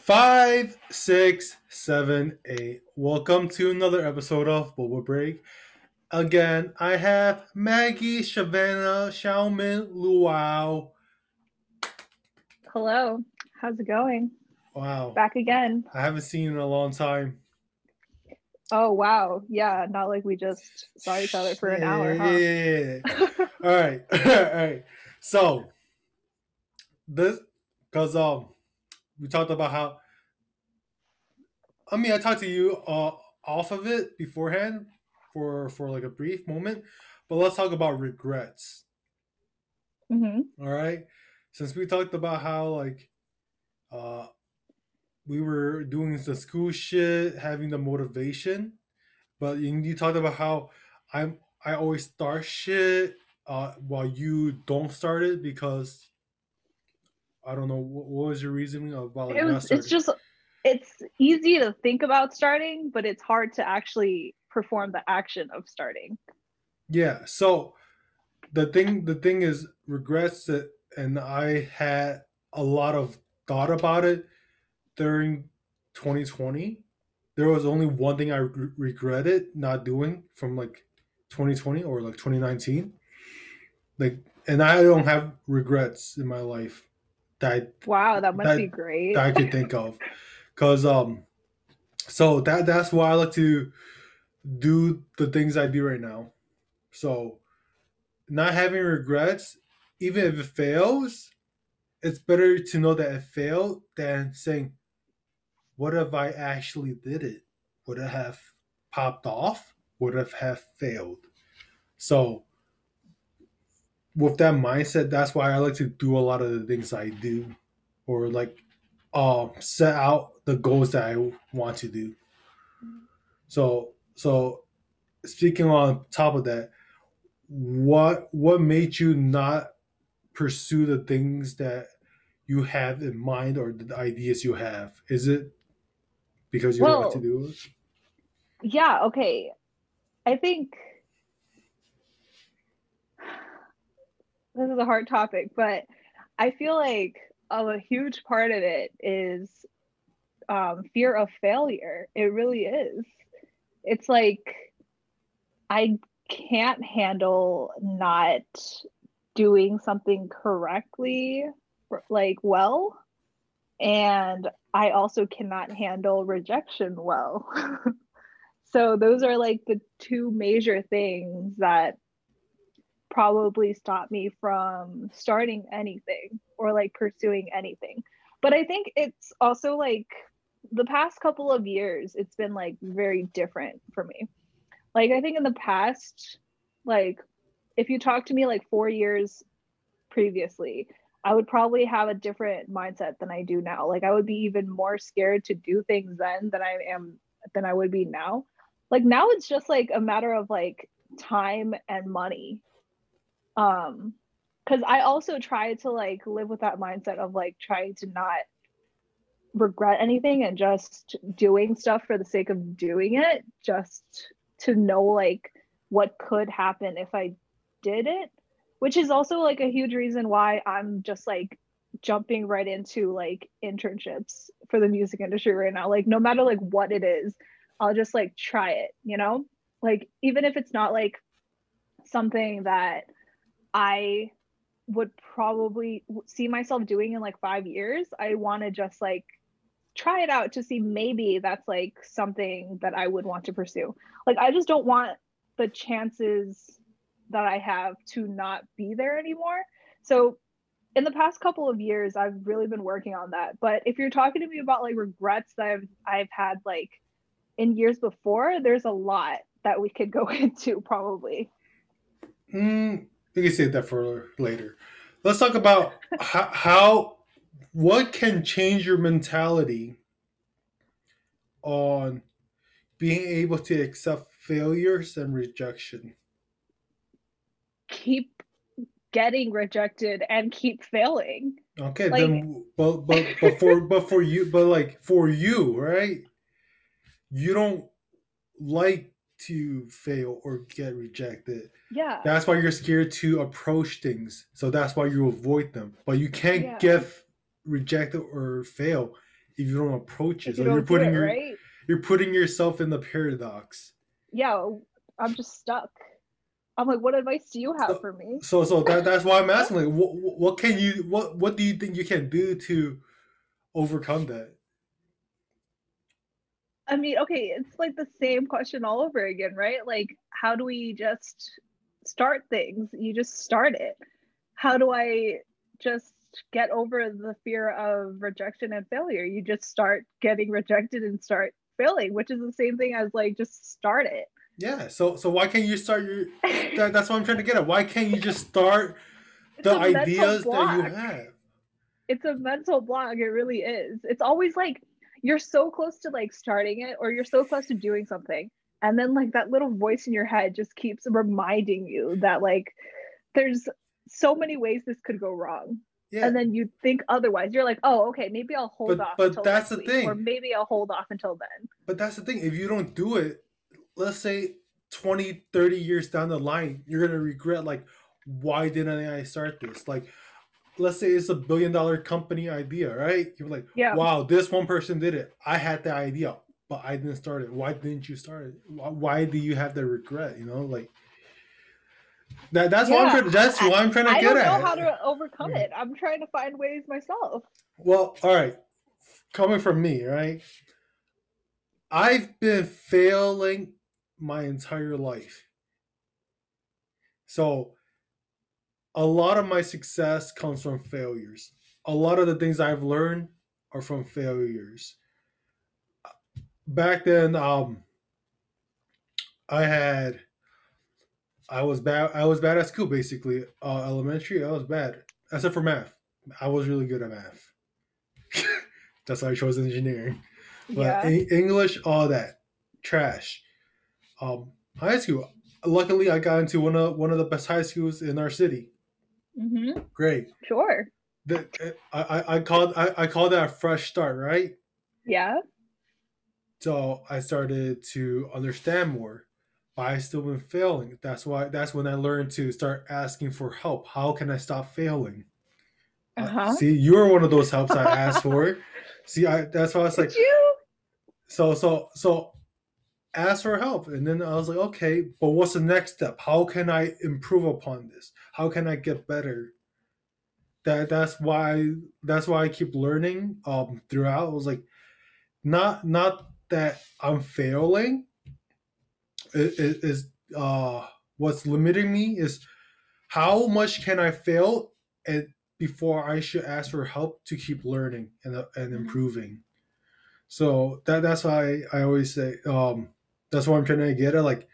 Five, six, seven, eight. Welcome to another episode of Boba Break. Again, I have Maggie, Shavana, Xiaomin, Luau. Hello, how's it going? Wow. Back again. I haven't seen you in a long time. Oh wow, yeah, not like we just saw each other for an hour, huh? Yeah. All right. All right. So this because um we talked about how I mean I talked to you uh off of it beforehand for for like a brief moment, but let's talk about regrets. hmm All right. Since we talked about how like uh we were doing the school shit, having the motivation, but you, you talked about how I'm I always start shit uh while you don't start it because I don't know what, what was your reasoning about like It was. It's just. It's easy to think about starting, but it's hard to actually perform the action of starting. Yeah. So the thing the thing is regrets that and I had a lot of thought about it during 2020. There was only one thing I re- regretted not doing from like 2020 or like 2019. Like and I don't have regrets in my life that Wow, that must That- be great. that I could think of. Cause um so that that's why I like to do the things I do right now. So not having regrets, even if it fails, it's better to know that it failed than saying, What if I actually did it? Would it have popped off? Would it have failed? So with that mindset, that's why I like to do a lot of the things I do. Or like uh, set out the goals that I want to do. So so speaking on top of that, what what made you not pursue the things that you have in mind or the ideas you have? Is it because you don't want to do it? yeah. Okay. I think this is a hard topic, but I feel like a huge part of it is um, fear of failure. It really is. It's like I can't handle not doing something correctly, like well, and I also cannot handle rejection well. so those are like the two major things that probably stop me from starting anything or like pursuing anything. But I think it's also like the past couple of years, it's been like very different for me. Like, I think in the past, like, if you talk to me like four years previously, I would probably have a different mindset than I do now. Like, I would be even more scared to do things then than I am than I would be now. Like, now it's just like a matter of like time and money um because i also try to like live with that mindset of like trying to not regret anything and just doing stuff for the sake of doing it just to know like what could happen if i did it which is also like a huge reason why i'm just like jumping right into like internships for the music industry right now. Like no matter like what it is i'll just like try it you know? Like even if it's not like something that I would probably see myself doing in like five years. I want to just like try it out to see maybe that's like something that I would want to pursue. Like, I just don't want the chances that I have to not be there anymore. So, in the past couple of years, I've really been working on that. But if you're talking to me about like regrets that I've I've had like in years before, there's a lot that we could go into probably. Mm, we can save that for later. Let's talk about how, how what can change your mentality on being able to accept failures and rejection. keep getting rejected and keep failing. Okay, Like- then but but but for but for you but like for you, right? You don't like to fail or get rejected. Yeah. That's why you're scared to approach things. So that's why you avoid them. But you can't Yeah. get rejected or fail if you don't approach it. If so you do putting it your right. you're putting yourself in the paradox. Yeah, I'm just stuck. I'm like, what advice do you have So- for me? So so that that's why I'm asking like what what can you what what do you think you can do to overcome that? I mean, okay, it's like the same question all over again, right? Like, how do we just start things? You just start it. How do I just get over the fear of rejection and failure? You just start getting rejected and start failing, which is the same thing as like just start it. Yeah. So so why can't you start your that, that's what I'm trying to get at. Why can't you just start the ideas that you have? it's a mental block it really is it's always like you're so close to like starting it or you're so close to doing something and then like that little voice in your head just keeps reminding you that like there's so many ways this could go wrong Yeah. and then you think otherwise you're like oh okay maybe i'll hold But- off but until that's the week, or maybe i'll hold off until then But that's the thing. If you don't do it, let's say 20, 30 years down the line, you're to regret, like, why didn't I start this? Like, let's say it's a billion dollar company idea, right? You're like, yeah wow, this one person did it. I had the idea, but I didn't start it. Why didn't you start it? Why, why do you have the regret? You know, like, that, that's what I'm trying. That's what I'm trying to get it. i don't know at. how to overcome Yeah. it i'm trying to find ways myself Well, all right. Coming from me, right? I've been failing my entire life. So, a lot of my success comes from failures. A lot of the things I've learned are from failures. Back then, um, I had, I was bad. I was bad at school. Basically, uh, elementary, I was bad, except for math. I was really good at math. That's why I chose engineering. But yeah English, all that trash. Um, high school. Luckily, I got into one of one of the best high schools in our city. Hmm Great. sure The, I, I, I called I, I called that a fresh start, right? yeah So I started to understand more, but I still been failing. That's why that's when I learned to start asking for help. How can I stop failing? Uh, uh-huh see, you're one of those helps I asked for. See, I that's why I was like, you so so so ask for help. And then i was like okay but what's the next step? How can i improve upon this? How can i get better? That that's why that's why i keep learning um throughout. I was like not not that i'm failing. It it is uh what's limiting me is how much can i fail and before i should ask for help to keep learning and, and Mhm. improving. So that that's why I always say um that's what I'm trying to get at. Like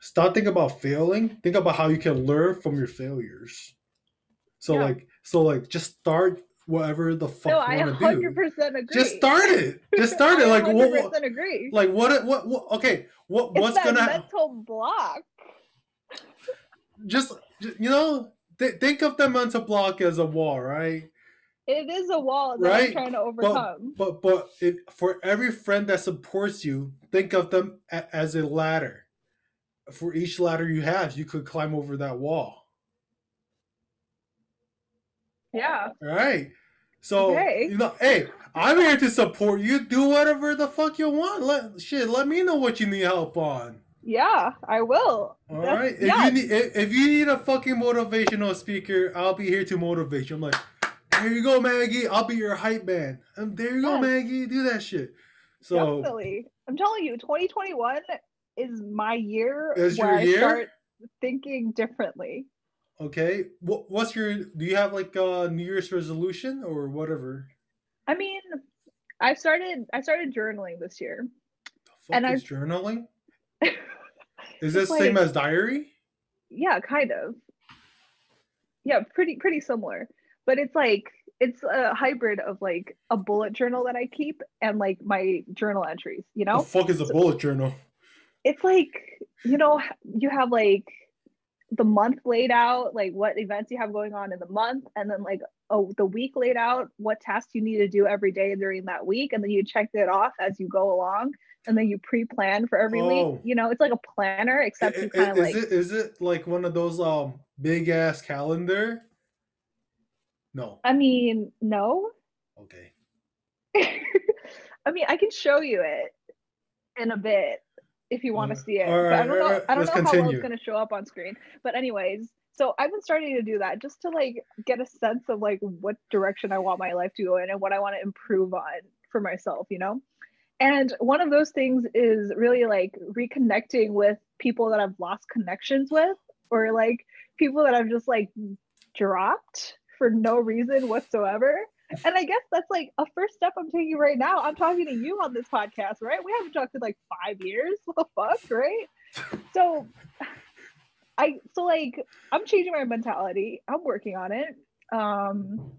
stop thinking about failing. Think about how you can learn from your failures. So Yeah. like so like just start whatever the fuck no you i want to do. agree Just start it. Just start it. Like what, 100% what agree like what what what okay, what it's what's that gonna mental block just you know th- think of the mental block as a wall, right? It is a wall that Right, i'm trying to overcome But but if, for every friend that supports you, think of them a, as a ladder. For each ladder you have, you could climb over that wall. yeah All right. So Okay. you know, hey, I'm here to support you. Do whatever the fuck you want. Let shit. Let me know what you need help on. yeah i will All That's- right. If yeah. you need if, if you need a fucking motivational speaker, I'll be here to motivate you. I'm like, there you go, Maggie. I'll be your hype man. And there you go, Maggie. Do that shit. So definitely i'm telling you 2021 is my year Is where your i start thinking differently Okay. What what's your do you have like a New Year's resolution or whatever? i mean i started i started journaling this year The fuck And is I- journaling? Is this It's same as diary? yeah kind of yeah pretty pretty similar but it's like it's a hybrid of like a bullet journal that i keep and like my journal entries you know The fuck is a So- bullet journal? it's like you know you have like the month laid out like what events you have going on in the month and then like oh the week laid out what tasks you need to do every day during that week and then you check it off as you go along and then you pre-plan for every Oh. week you know it's like a planner except I- you kind of is like it is it like one of those um big ass calendar? No. i mean no Okay. I mean, I can show you it in a bit if you want to Uh, see it. all but I right, don't know. right, I don't know how well it's going to show up on screen. But anyways, so I've been starting to do that just to like get a sense of like what direction I want my life to go in and what I want to improve on for myself. You know. And one of those things is really like reconnecting with people that I've lost connections with, or like people that I've just like dropped for no reason whatsoever. And I guess that's like a first step I'm taking right now. I'm talking to you on this podcast, right? We haven't talked in like five years. What the fuck, right? So I so like I'm changing my mentality. I'm working on it. Um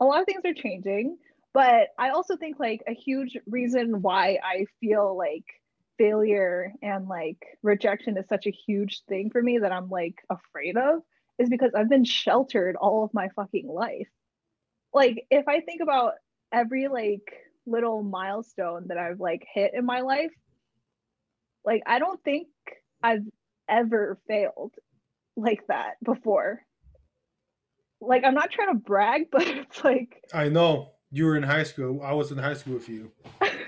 a lot of things are changing, but I also think like a huge reason why I feel like failure and like rejection is such a huge thing for me that I'm like afraid of is because I've been sheltered all of my fucking life. Like if I think about every like little milestone that I've like hit in my life, like I don't think I've ever failed like that before. Like I'm not trying to brag, but it's like I know you were in high school. I was in high school with you.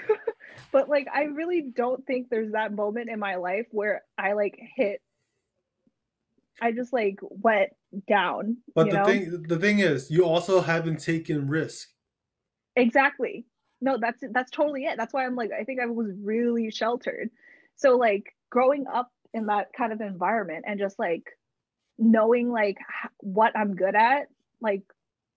but like I really don't think there's that moment in my life where I like hit I just like went down. But the know? thing, the thing is, you also haven't taken risk. Exactly. No, that's that's totally it. That's why I'm like I think I was really sheltered. So like growing up in that kind of environment and just like knowing like what I'm good at, like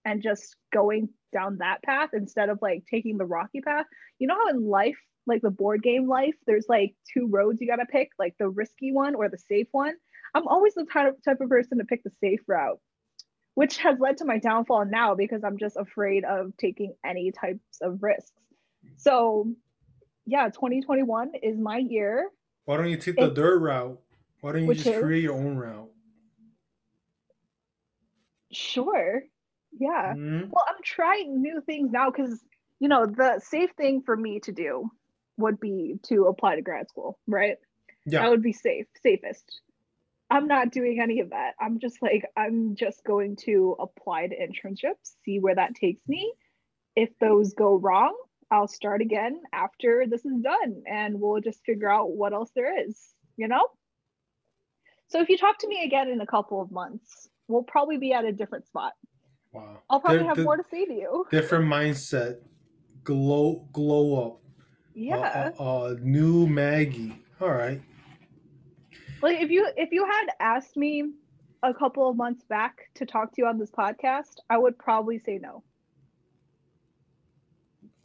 and just going down that path instead of like taking the rocky path. You know how in life, like the board game life, there's like two roads you got to pick, like the risky one or the safe one. I'm always the type type of person to pick the safe route which has led to my downfall now because I'm just afraid of taking any types of risks. So, yeah, 2021 is my year. Why don't you take the It- dirt route? Why don't you just is? create your own route? Sure. Yeah. Mhm. Well, I'm trying new things now because, you know, the safe thing for me to do would be to apply to grad school, right? Yeah. That would be safe, safest. I'm not doing any of that. I'm just like, I'm just going to apply to internships, see where that takes me. If those go wrong, I'll start again after this is done and we'll just figure out what else there is, you know? So if you talk to me again in a couple of months, we'll probably be at a different spot. wow. I'll probably Di- have di- more to say to you. different mindset. Glow, glow up. Yeah. Uh, uh, uh, new Maggie. All right. Like if you if you had asked me a couple of months back to talk to you on this podcast, I would probably say no.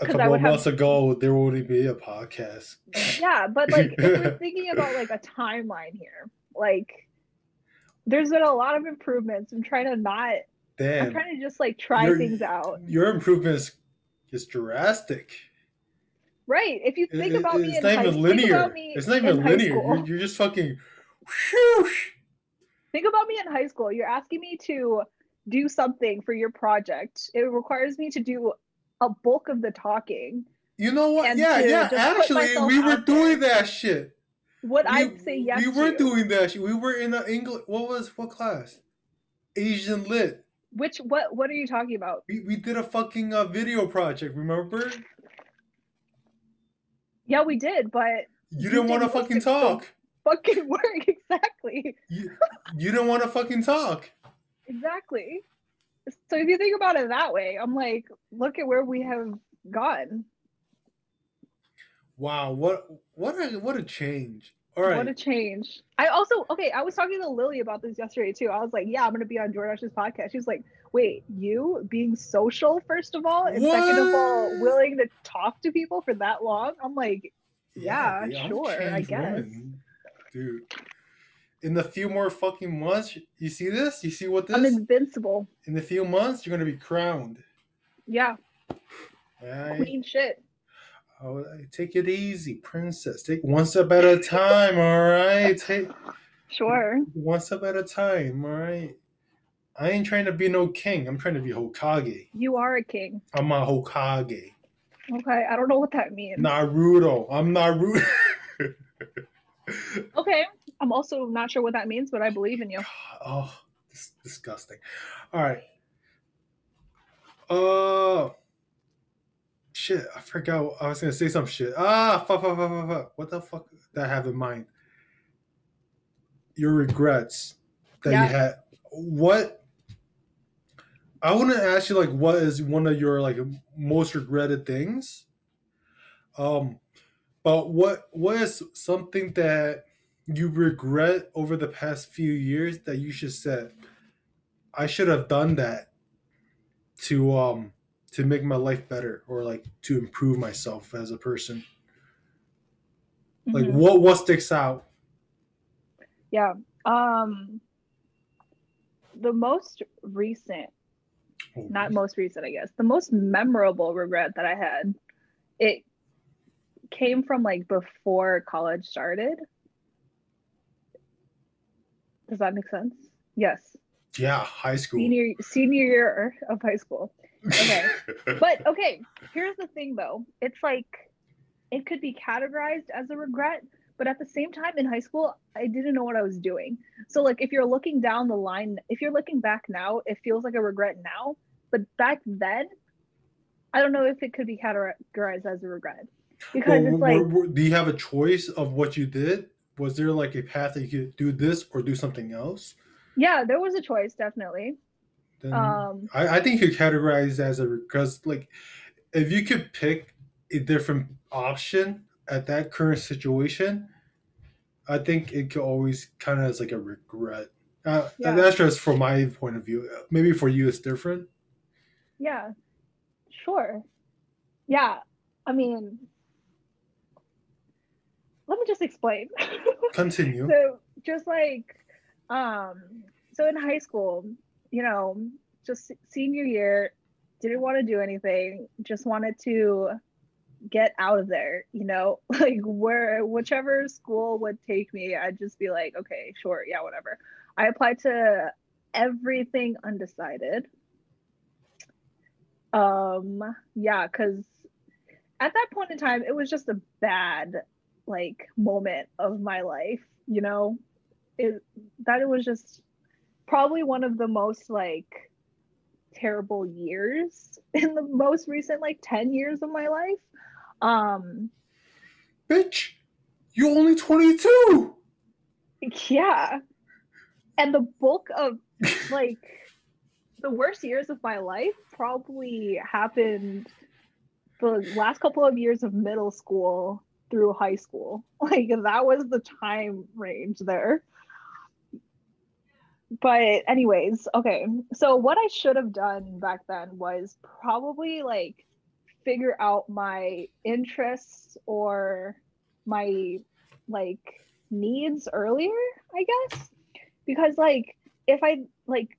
A couple of have- months ago, there wouldn't be a podcast. Yeah, but like if we're thinking about like a timeline here, like there's been a lot of improvements. I'm trying to not I'm trying to just like try You're- things out. your improvement is, is drastic. Right. If you think It- about me it's in not high, even linear. It's not even linear. You're, you're just fucking. Whoosh. Think about me in high school. You're asking me to do something for your project. It requires me to do a bulk of the talking. You know what? Yeah, yeah. Actually, we were doing there. that shit. What I say yes? We were to? doing that shit. We were in the English. What was what class? Asian lit. Which what what are you talking about? We, we did a fucking uh, video project. Remember? Yeah, we did, but You You didn't want to fucking talk. Fucking work exactly. You, you didn't want to fucking talk. Exactly. So if you think about it that way, I'm like, look at where we have gone. Wow, what what a what a change. All right. What a change. I also okay, I was talking to Lily about this yesterday too. I was like, yeah, I'm gonna be on Jordash's podcast. She's like, wait, you being social first of all, and second of all, willing to talk to people for that long? I'm like, Yeah, dude, sure, I guess. Dude. In the few more fucking months, you see this? You see what this? I'm invincible. in the few months, you're gonna be crowned. Yeah, Right? queen shit. Oh, take it easy, princess. Take one step at a time, all right? Take Sure. one step at a time, all right? I ain't trying to be no king. I'm trying to be Hokage. You are a king. I'm a Hokage. Okay, I don't know what that means. Naruto. I'm Naruto. Okay, I'm also not sure what that means, but I believe in you. oh, this disgusting. All right. Uh, shit. I forgot. I was gonna say some shit. Ah, fuck, fuck, fuck, fuck, fuck. What the fuck did I have in mind? Your regrets that Yeah. you had. What? I want to ask you like, what is one of your like most regretted things? Um, but what what is something that you regret over the past few years that you should said, I should have done that to um to make my life better or like to improve myself as a person. Like Mhm. what what sticks out? Yeah. Um the most recent, Oh, not most recent, I guess. The most memorable regret that I had, it came from like before college started. Does that make sense? Yes. yeah, high school. Senior senior year of high school. Okay. But okay, here's the thing though. It's like it could be categorized as a regret, but at the same time in high school, I didn't know what I was doing. So like if you're looking down the line, if you're looking back now, it feels like a regret now, but back then I don't know if it could be categorized as a regret. Because Well, it's like were- were- do you have a choice of what you did? Was there like a path that you could do this or do something else? yeah, there was a choice definitely. Then Um I, I think you categorize as a because like if you could pick a different option at that current situation, I think it could always kind of as like a regret. Uh, Yeah. That's just from my point of view. Maybe for you it's different. Yeah, sure. Yeah, I mean, let me just explain. Continue. so, just like, um, so in high school, you know, just senior year, didn't want to do anything, just wanted to get out of there, you know, like where whichever school would take me, I'd just be like, okay, sure, yeah, whatever. I applied to everything undecided um yeah because at that point in time it was just a bad like moment of my life you know? It that it was just probably one of the most like terrible years in the most recent like 10 years of my life. Um Bitch, you're only 22. yeah. And the bulk of like the worst years of my life probably happened the last couple of years of middle school through high school. Like that was the time range there. But anyways okay. So what i should have done back then was probably like figure out my interests or my like needs earlier i guess. Because like if i like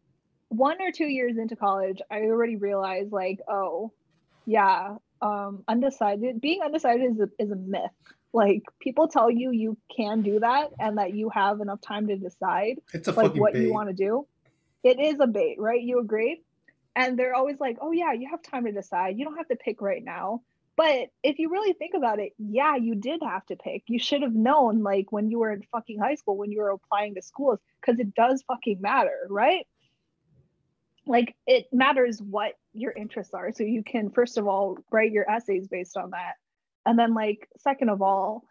one or two years into college i already realized like oh yeah um undecided being undecided is a, is a myth. Like people tell you you can do that and that you have enough time to decide It's a like what bait. you want to do. It is a bait right? You agree? And they're always like oh yeah you have time to decide. You don't have to pick right now. But if you really think about it yeah you did have to pick. You should have known like when you were in fucking high school when you were applying to schools because it does fucking matter right? Like it matters what your interests are. So you can first of all write your essays based on that. And then like second of all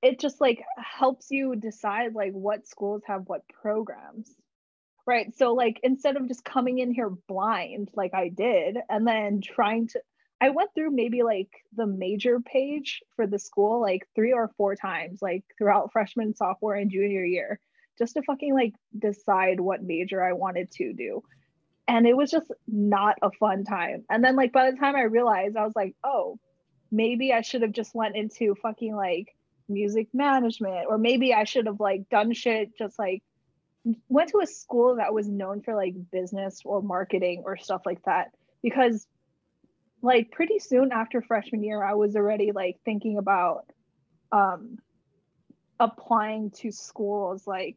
it just like helps you decide like what schools have what programs. Right? So like instead of just coming in here blind like i did and then trying to i went through maybe like the major page for the school like three or four times like throughout freshman sophomore and junior year just to fucking like decide what major i wanted to do and it was just not a fun time. And then like by the time i realized i was like oh maybe i should have just went into fucking like music management or maybe i should have like done shit just like went to a school that was known for like business or marketing or stuff like that. Because like pretty soon after freshman year i was already like thinking about um applying to schools like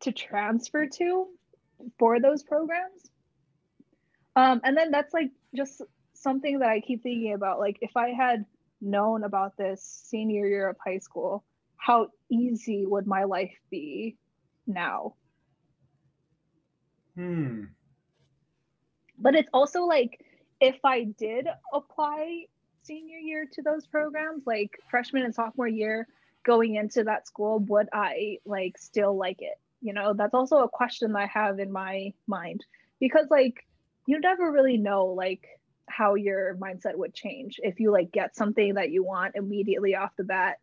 to transfer to for those programs um and then that's like just something that i keep thinking about like if i had known about this senior year of high school how easy would my life be now Hmm. but it's also like if I did apply senior year to those programs, like freshman and sophomore year, going into that school, would I like still like it? You know, that's also a question I have in my mind. Because like you never really know like how your mindset would change if you like get something that you want immediately off the bat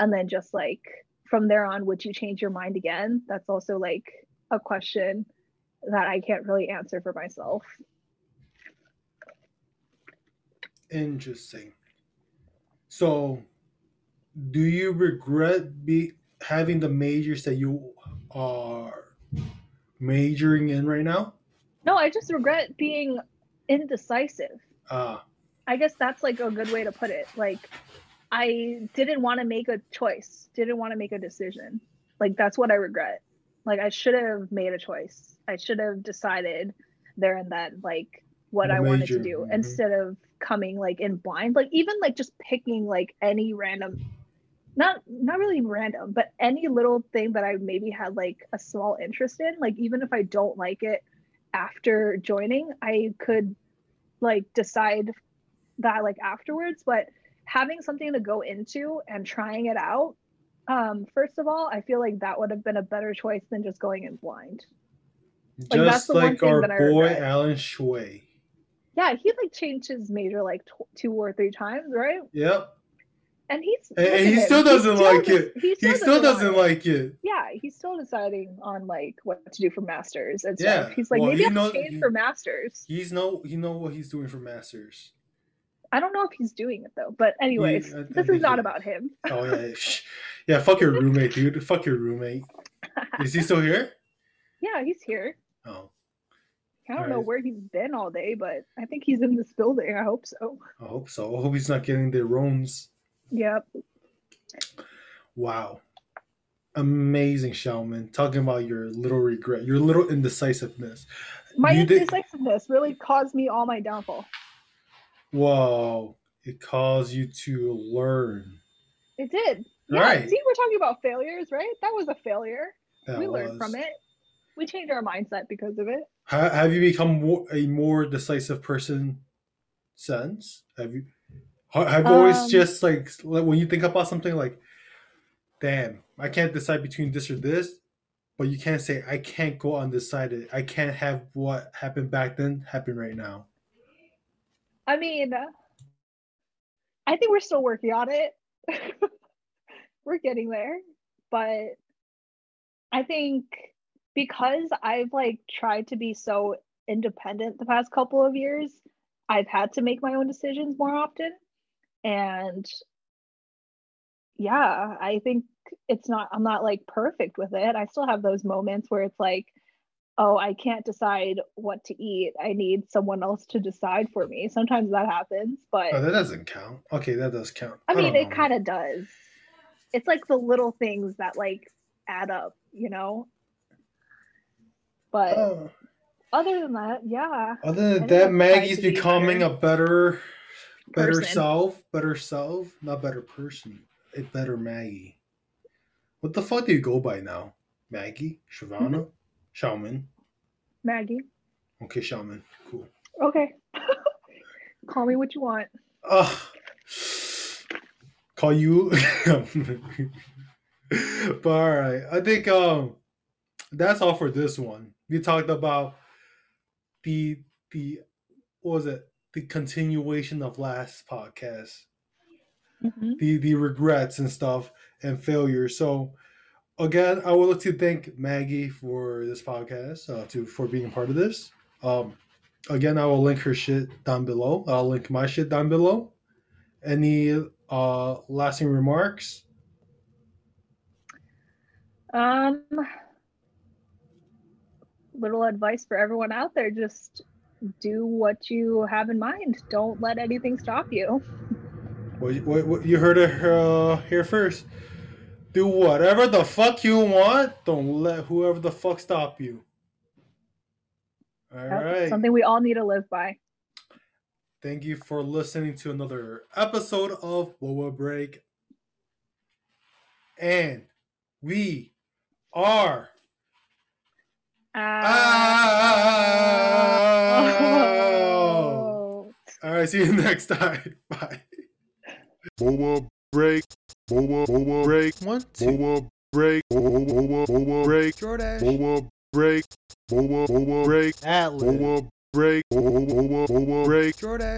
and then just like from there on would you change your mind again? That's also like a question that i can't really answer for myself. Interesting. So do you regret be having the majors that you are majoring in right now no i just regret being indecisive. Uh, I guess that's like a good way to put it. Like, I didn't want to make a choice, didn't want to make a decision. Like, that's what I regret. Like, I should have made a choice. I should have decided there and then, like, what I wanted to do mm-hmm. instead of coming like in blind. Like, even like just picking like any random not not really random but any little thing that i maybe had like a small interest in like even if i don't like it after joining i could like decide that like afterwards. But having something to go into and trying it out um first of all i feel like that would have been a better choice than just going in blind. Like, just like our boy alan shui. Yeah he like changed his major like two or three times right? Yep and he's and he still doesn't still like it. He still, he still doesn't, like it. Yeah, he's still deciding on like what to do for masters and yeah. stuff. He's like, well, maybe I'll change for masters. He's no, he know what he's doing for masters. I don't know if he's doing it though, but anyways, he, I, this I is not he, about him. oh yeah, yeah. Fuck your roommate, dude. Fuck your roommate. Is he still here? Yeah, he's here. Oh. I don't all know right. where he's been all day, but I think he's in this building. I hope so. I hope so. I hope he's not getting the roams. Yep. Wow. Amazing, Xiaomin. Talking about your little regret, your little indecisiveness. My you indecisiveness did... really caused me all my downfall. Whoa. It caused you to learn. It did. Yeah, right. See, we're talking about failures, right? That was a failure. That we was. learned from it. We changed our mindset because of it. Have you become a more decisive person since? Have you I've always um, just like when you think about something like, damn, I can't decide between this or this, but you can't say I can't go undecided. I can't have what happened back then happen right now. I mean, I think we're still working on it. we're getting there, but I think because I've like tried to be so independent the past couple of years, I've had to make my own decisions more often and yeah i think it's not i'm not like perfect with it. I still have those moments where it's like oh i can't decide what to eat. I need someone else to decide for me. Sometimes that happens but oh, that doesn't count. Okay that does count. I, I mean it kind of does. It's like the little things that like add up you know? But oh. other than that yeah. Other than that maggie's becoming be a better better person. self, better self, not better person. A better Maggie. What the fuck do you go by now? Maggie, Shavana, mm-hmm. Shaman. Maggie. Okay, Shaman. Cool. Okay. Call me what you want. Uh, call you. but all right, I think um that's all for this one. We talked about the the what was it the continuation of last podcast, mm-hmm. the the regrets and stuff and failure. So again, I would like to thank Maggie for this podcast, uh, to for being part of this. Um, again, I will link her shit down below. I'll link my shit down below. Any uh lasting remarks? Um, little advice for everyone out there: just do what you have in mind. Don't let anything stop you. Well, what, what, you heard it uh, here first. Do whatever the fuck you want. Don't let whoever the fuck stop you. All That's right. Something we all need to live by. Thank you for listening to another episode of Boba Break. And we are. Uh, uh, All right, see you next time. Bye. Boba break. Boba Boba break. One, two. Boba break. Boba Boba Boba break. Jordash. Boba break. Boba Boba break. Atlas. Boba break. Boba Boba Boba break. Jordash.